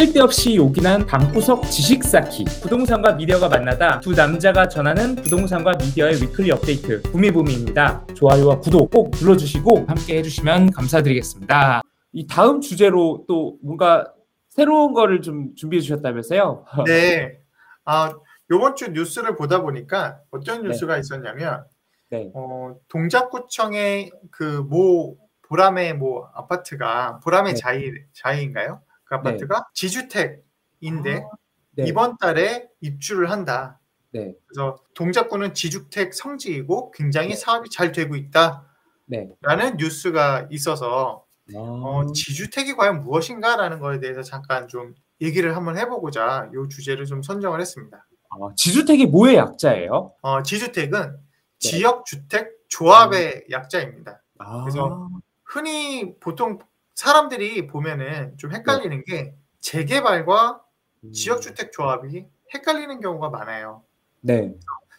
쓸데없이 요긴한 방구석 지식 쌓기 부동산과 미디어가 만나다 두 남자가 전하는 부동산과 미디어의 weekly 업데이트 부미부미입니다. 좋아요와 구독 꼭 눌러주시고 함께 해주시면 감사드리겠습니다. 이 다음 주제로 또 뭔가 새로운 거를 좀 준비해 주셨다면서요? 네. 아, 요번 주 뉴스를 보다 보니까 어떤 네. 뉴스가 있었냐면, 네. 어, 동작구청의 그 모 보람의 뭐 아파트가 보람의 네. 자이 자이인가요? 그 아파트가 지주택인데 네. 이번 달에 입주를 한다. 네. 그래서 동작구는 지주택 성지이고 굉장히 사업이 잘 되고 있다라는 네. 뉴스가 있어서 어, 아, 지주택이 과연 무엇인가라는 거에 대해서 잠깐 좀 얘기를 한번 해보고자 이 주제를 좀 선정을 했습니다. 아, 지주택이 뭐의 약자예요? 어, 지주택은 지역 주택 조합의 약자입니다. 아, 그래서 흔히 보통 사람들이 보면은 좀 헷갈리는 게 재개발과 음, 지역 주택 조합이 헷갈리는 경우가 많아요. 네.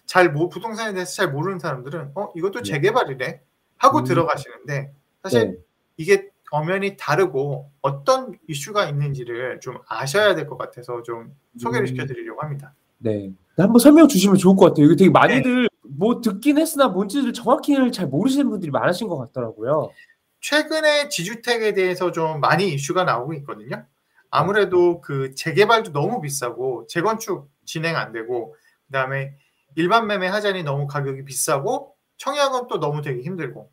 잘 모, 부동산에 대해서 잘 모르는 사람들은 어 이것도 네. 재개발이래 하고 음. 들어가시는데 사실 네. 이게 엄연히 다르고 어떤 이슈가 있는지를 좀 아셔야 될 것 같아서 좀 소개를 음. 시켜드리려고 합니다. 네. 한번 설명 주시면 좋을 것 같아요. 이거 되게 네. 많이들 뭐 듣긴 했으나 뭔지를 정확히는 잘 모르시는 분들이 많으신 것 같더라고요. 최근에 지주택에 대해서 좀 많이 이슈가 나오고 있거든요. 아무래도 그 재개발도 너무 비싸고 재건축 진행 안 되고 그다음에 일반 매매 하자니 너무 가격이 비싸고 청약은 또 너무 되기 힘들고.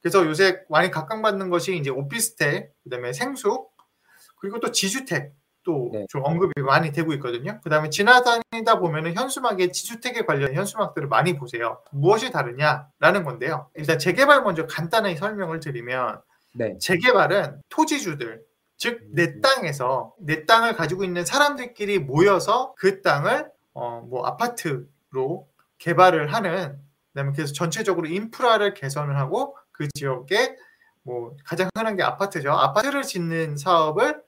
그래서 요새 많이 각광받는 것이 이제 오피스텔 그다음에 생수 그리고 또 지주택 또 네. 좀 언급이 많이 되고 있거든요. 그 다음에 지나다니다 보면은 현수막에 지주택에 관련 현수막들을 많이 보세요. 무엇이 다르냐라는 건데요. 일단 재개발 먼저 간단하게 설명을 드리면 네. 재개발은 토지주들 즉 내 땅에서 내 땅을 가지고 있는 사람들끼리 모여서 그 땅을 어, 뭐 아파트로 개발을 하는 그다음에 그래서 전체적으로 인프라를 개선을 하고 그 지역에 뭐 가장 흔한 게 아파트죠. 아파트를 짓는 사업을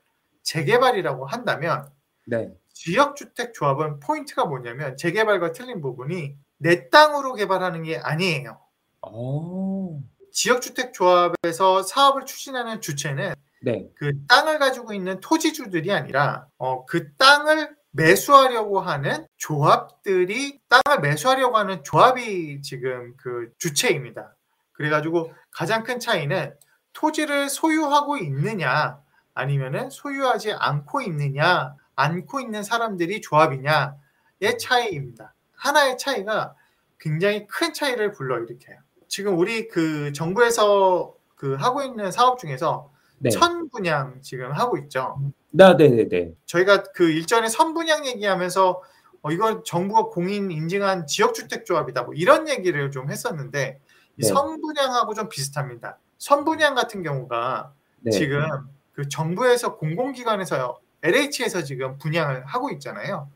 재개발이라고 한다면 네. 지역주택 조합은 포인트가 뭐냐면 재개발과 틀린 부분이 내 땅으로 개발하는 게 아니에요. 어. 지역주택 조합에서 사업을 추진하는 주체는 네. 그 땅을 가지고 있는 토지주들이 아니라 어, 그 땅을 매수하려고 하는 조합들이 땅을 매수하려고 하는 조합이 지금 그 주체입니다. 그래가지고 가장 큰 차이는 토지를 소유하고 있느냐 아니면은 소유하지 않고 있느냐 않고 있는 사람들이 조합이냐의 차이입니다. 하나의 차이가 굉장히 큰 차이를 불러일으켜요. 지금 우리 그 정부에서 그 하고 있는 사업 중에서 네. 천분양 지금 하고 있죠. 나, 네, 네, 네. 저희가 그 일전에 선분양 얘기하면서 어, 이건 정부가 공인 인증한 지역주택조합이다 뭐 이런 얘기를 좀 했었는데 이 네. 선분양하고 좀 비슷합니다. 선분양 같은 경우가 네. 지금 그 정부에서 공공기관에서 LH에서 지금 분양을 하고 있잖아요.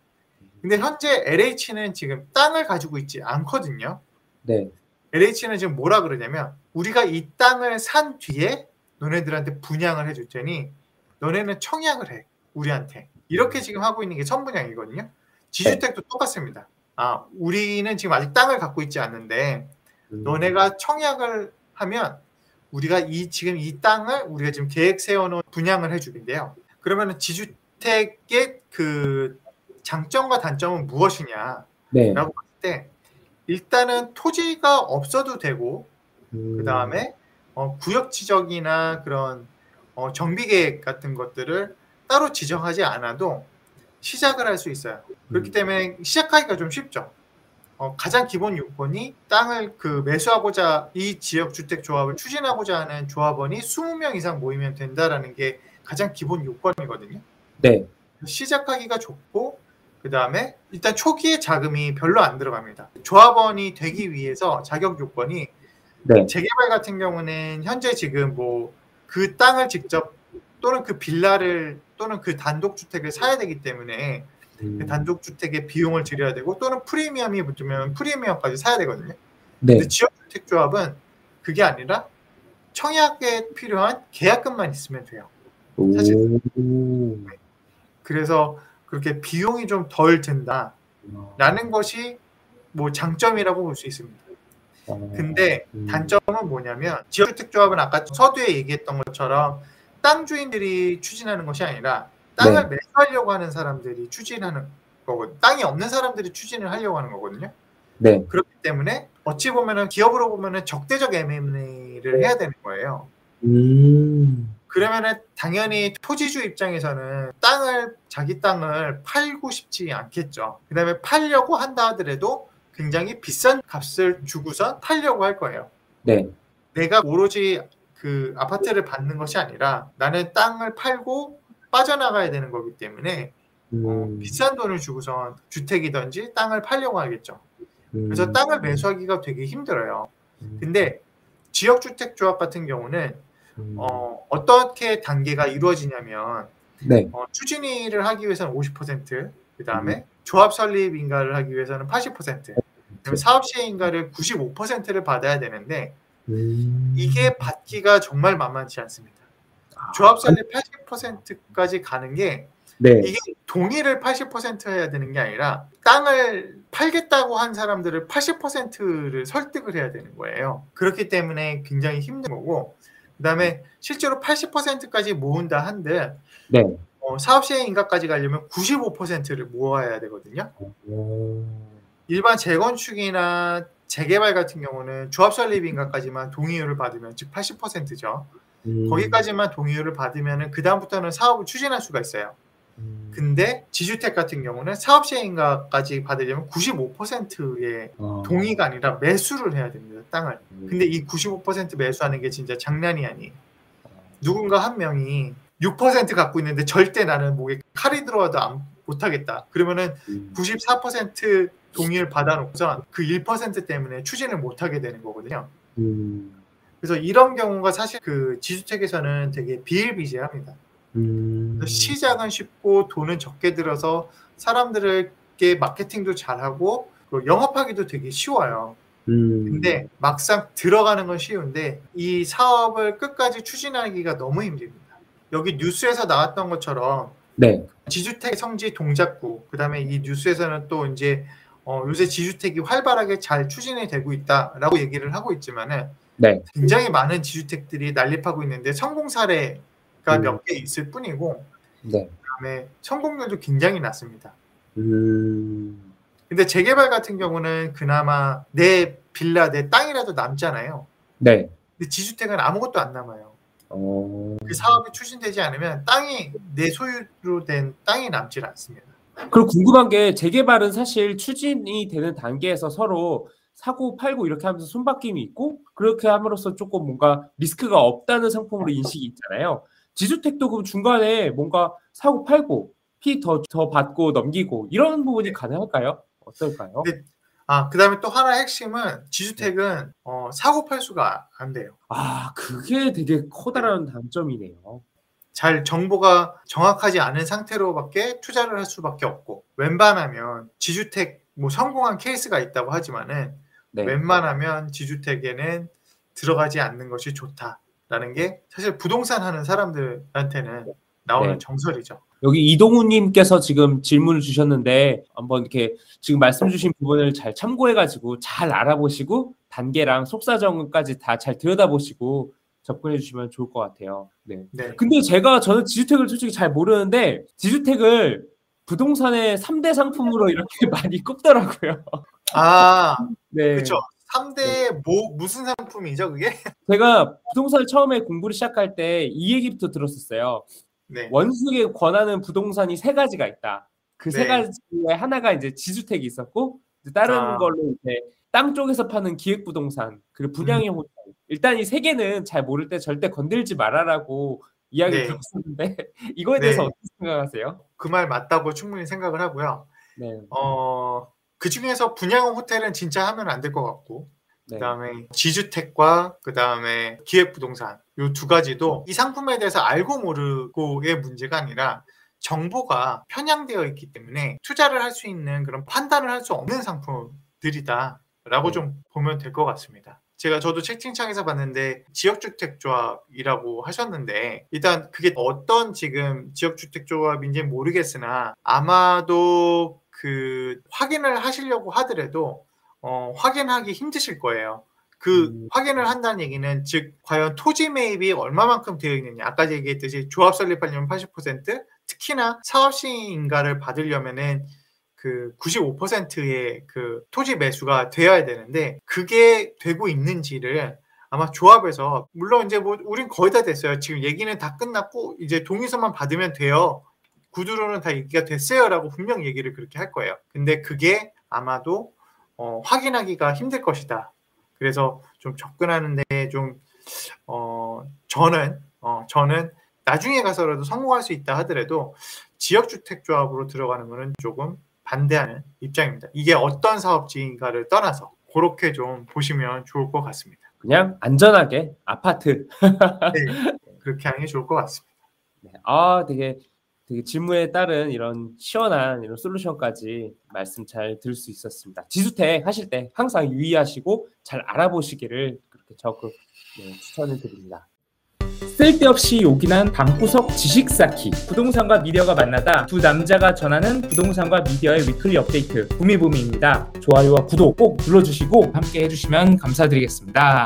근데 현재 LH는 지금 땅을 가지고 있지 않거든요. 네. LH는 지금 뭐라 그러냐면 우리가 이 땅을 산 뒤에 너네들한테 분양을 해줄 테니 너네는 청약을 해 우리한테 이렇게 지금 하고 있는 게 선분양이거든요. 지주택도 똑같습니다. 아 우리는 지금 아직 땅을 갖고 있지 않는데 음. 너네가 청약을 하면 우리가 이 지금 이 땅을 우리가 지금 계획 세워놓은 분양을 해주긴데요. 그러면은 지주택의 그 장점과 단점은 무엇이냐? 네. 라고 봤을 때 일단은 토지가 없어도 되고 음. 그 다음에 어, 구역 지적이나 그런 어, 정비 계획 같은 것들을 따로 지정하지 않아도 시작을 할 수 있어요. 그렇기 음. 때문에 시작하기가 좀 쉽죠. 어, 가장 기본 요건이 땅을 그 매수하고자 이 지역 주택 조합을 추진하고자 하는 조합원이 20명 이상 모이면 된다라는 게 가장 기본 요건이거든요. 네. 시작하기가 좋고 그 다음에 일단 초기에 자금이 별로 안 들어갑니다. 조합원이 되기 위해서 자격 요건이 네. 재개발 같은 경우는 현재 지금 뭐 그 땅을 직접 또는 그 빌라를 또는 그 단독 주택을 사야 되기 때문에 음. 그 단독 주택의 비용을 들여야 되고 또는 프리미엄이 붙으면 프리미엄까지 사야 되거든요. 네. 근데 지역 주택 조합은 그게 아니라 청약에 필요한 계약금만 있으면 돼요. 사실- 오. 그래서 그렇게 비용이 좀 덜 든다라는 것이 뭐 장점이라고 볼 수 있습니다. 어. 근데 음. 단점은 뭐냐면 지역주택조합은 아까 서두에 얘기했던 것처럼 땅 주인들이 추진하는 것이 아니라 땅을 매수하려고 하는 사람들이 추진하는 거고 땅이 없는 사람들이 추진을 하려고 하는 거거든요. 네. 그렇기 때문에 어찌 보면은 기업으로 보면은 적대적 M&A를 해야 되는 거예요. 음. 그러면은 당연히 토지주 입장에서는 땅을 자기 땅을 팔고 싶지 않겠죠. 그다음에 팔려고 한다 하더라도 굉장히 비싼 값을 주고선 팔려고 할 거예요. 네. 내가 오로지 그 아파트를 받는 것이 아니라 나는 땅을 팔고 빠져나가야 되는 거기 때문에 어, 음. 비싼 돈을 주고선 주택이든지 땅을 팔려고 하겠죠. 그래서 음. 땅을 매수하기가 되게 힘들어요. 음. 근데 지역주택조합 같은 경우는 음. 어, 어떻게 단계가 이루어지냐면 네. 어, 추진위를 하기 위해서는 50%, 그 다음에 음. 조합 설립 인가를 하기 위해서는 80%, 그다음에 사업 시행 인가를 95%를 받아야 되는데 음. 이게 받기가 정말 만만치 않습니다. 조합 설립 80%까지 가는 게 네. 이게 동의를 80% 해야 되는 게 아니라 땅을 팔겠다고 한 사람들을 80%를 설득을 해야 되는 거예요. 그렇기 때문에 굉장히 힘든 거고 그다음에 실제로 80%까지 모은다 한들 네. 어, 사업 시행 인가까지 가려면 95%를 모아야 되거든요. 오. 일반 재건축이나 재개발 같은 경우는 조합 설립 인가까지만 동의율을 받으면 즉 80%죠. 음. 거기까지만 동의율을 받으면은 그 다음부터는 사업을 추진할 수가 있어요. 음. 근데 지주택 같은 경우는 사업 시행인가까지 받으려면 95%의 어. 동의가 아니라 매수를 해야 됩니다. 땅을. 음. 근데 이 95% 매수하는 게 진짜 장난이 아니에요. 누군가 한 명이 6% 갖고 있는데 절대 나는 목에 칼이 들어와도 안, 못하겠다. 그러면은 음. 94% 동의를 받아놓고서 그1% 때문에 추진을 못하게 되는 거거든요. 음. 그래서 이런 경우가 사실 그 지주택에서는 되게 비일비재합니다. 음. 시작은 쉽고 돈은 적게 들어서 사람들에게 마케팅도 잘하고 영업하기도 되게 쉬워요. 음. 근데 막상 들어가는 건 쉬운데 이 사업을 끝까지 추진하기가 너무 힘듭니다. 여기 뉴스에서 나왔던 것처럼 네. 지주택 성지 동작구 그다음에 이 뉴스에서는 또 이제 어, 요새 지주택이 활발하게 잘 추진이 되고 있다라고 얘기를 하고 있지만은 네. 굉장히 많은 지주택들이 난립하고 있는데 성공 사례가 음. 몇개 있을 뿐이고 네. 그다음에 성공률도 굉장히 낮습니다. 음. 근데 재개발 같은 경우는 그나마 내 빌라 내 땅이라도 남잖아요. 네. 근데 지주택은 아무것도 안 남아요. 어. 그 사업이 추진되지 않으면 땅이 내 소유로 된 땅이 남질 않습니다. 그리고 궁금한 게 재개발은 사실 추진이 되는 단계에서 서로 사고 팔고 이렇게 하면서 손바뀜이 있고 그렇게 함으로써 조금 뭔가 리스크가 없다는 상품으로 인식이 있잖아요. 지주택도 그럼 중간에 뭔가 사고 팔고 피 더 더 받고 넘기고 이런 부분이 가능할까요? 어떨까요? 네. 아, 그 다음에 또 하나 핵심은 지주택은 어, 사고 팔수가 안 돼요. 아 그게 되게 커다란 단점이네요. 잘 정보가 정확하지 않은 상태로밖에 투자를 할 수밖에 없고 웬만하면 지주택 뭐 성공한 케이스가 있다고 하지만은 네. 웬만하면 지주택에는 들어가지 않는 것이 좋다라는 게 사실 부동산 하는 사람들한테는 나오는 네. 정설이죠. 여기 이동훈님께서 지금 질문을 주셨는데 한번 이렇게 지금 말씀 주신 부분을 잘 참고해가지고 잘 알아보시고 단계랑 속사정까지 다 잘 들여다보시고 접근해 주시면 좋을 것 같아요. 네. 네. 근데 제가 저는 지주택을 솔직히 잘 모르는데 지주택을 부동산의 3대 상품으로 이렇게 많이 꼽더라고요. 아, 네. 그렇죠. 3대 뭐 무슨 상품이죠, 그게? 제가 부동산을 처음에 공부를 시작할 때 이 얘기부터 들었었어요. 네. 원수에게 권하는 부동산이 세 가지가 있다. 그세 네. 가지 중에 하나가 이제 지주택이 있었고 이제 다른 아. 걸로 이제 땅 쪽에서 파는 기획 부동산 그리고 분양형 음. 호텔. 일단 이 세 개는 잘 모를 때 절대 건들지 말아라고 이야기 네. 들었었는데 이거에 대해서 네. 어떻게 생각하세요? 그 말 맞다고 충분히 생각을 하고요. 네. 어, 그 중에서 분양형 호텔은 진짜 하면 안 될 것 같고, 네. 그다음에 지주택과 그다음에 기획부동산 요 두 가지도 이 상품에 대해서 알고 모르고의 문제가 아니라 정보가 편향되어 있기 때문에 투자를 할 수 있는 그런 판단을 할 수 없는 상품들이다라고 네. 좀 보면 될 것 같습니다. 제가 저도 채팅창에서 봤는데 지역주택조합이라고 하셨는데 일단 그게 어떤 지금 지역주택조합인지 는 모르겠으나 아마도 그 확인을 하시려고 하더라도 어, 확인하기 힘드실 거예요. 그 음. 확인을 한다는 얘기는 즉 과연 토지 매입이 얼마만큼 되어 있느냐 아까 얘기했듯이 조합 설립하려면 80% 특히나 사업 시행인가를 받으려면은 그 95%의 그 토지 매수가 되어야 되는데 그게 되고 있는지를 아마 조합에서 물론 이제 뭐 우린 거의 다 됐어요. 지금 얘기는 다 끝났고 이제 동의서만 받으면 돼요. 구두로는 다 얘기가 됐어요라고 분명 얘기를 그렇게 할 거예요. 근데 그게 아마도 어, 확인하기가 힘들 것이다. 그래서 좀 접근하는데 좀 어, 저는 어, 저는 나중에 가서라도 성공할 수 있다 하더라도 지역주택조합으로 들어가는 거는 조금 반대하는 입장입니다. 이게 어떤 사업지인가를 떠나서 그렇게 좀 보시면 좋을 것 같습니다. 그냥 안전하게 아파트. 네, 그렇게 하는 게 좋을 것 같습니다. 네. 아, 되게 되게 질문에 따른 이런 시원한 이런 솔루션까지 말씀 잘 들을 수 있었습니다. 지주택 하실 때 항상 유의하시고 잘 알아보시기를 그렇게 적극 네, 추천을 드립니다. 쓸데없이 요긴한 방구석 지식 쌓기 부동산과 미디어가 만나다 두 남자가 전하는 부동산과 미디어의 위클리 업데이트 구미부미입니다. 좋아요와 구독 꼭 눌러주시고 함께 해주시면 감사드리겠습니다.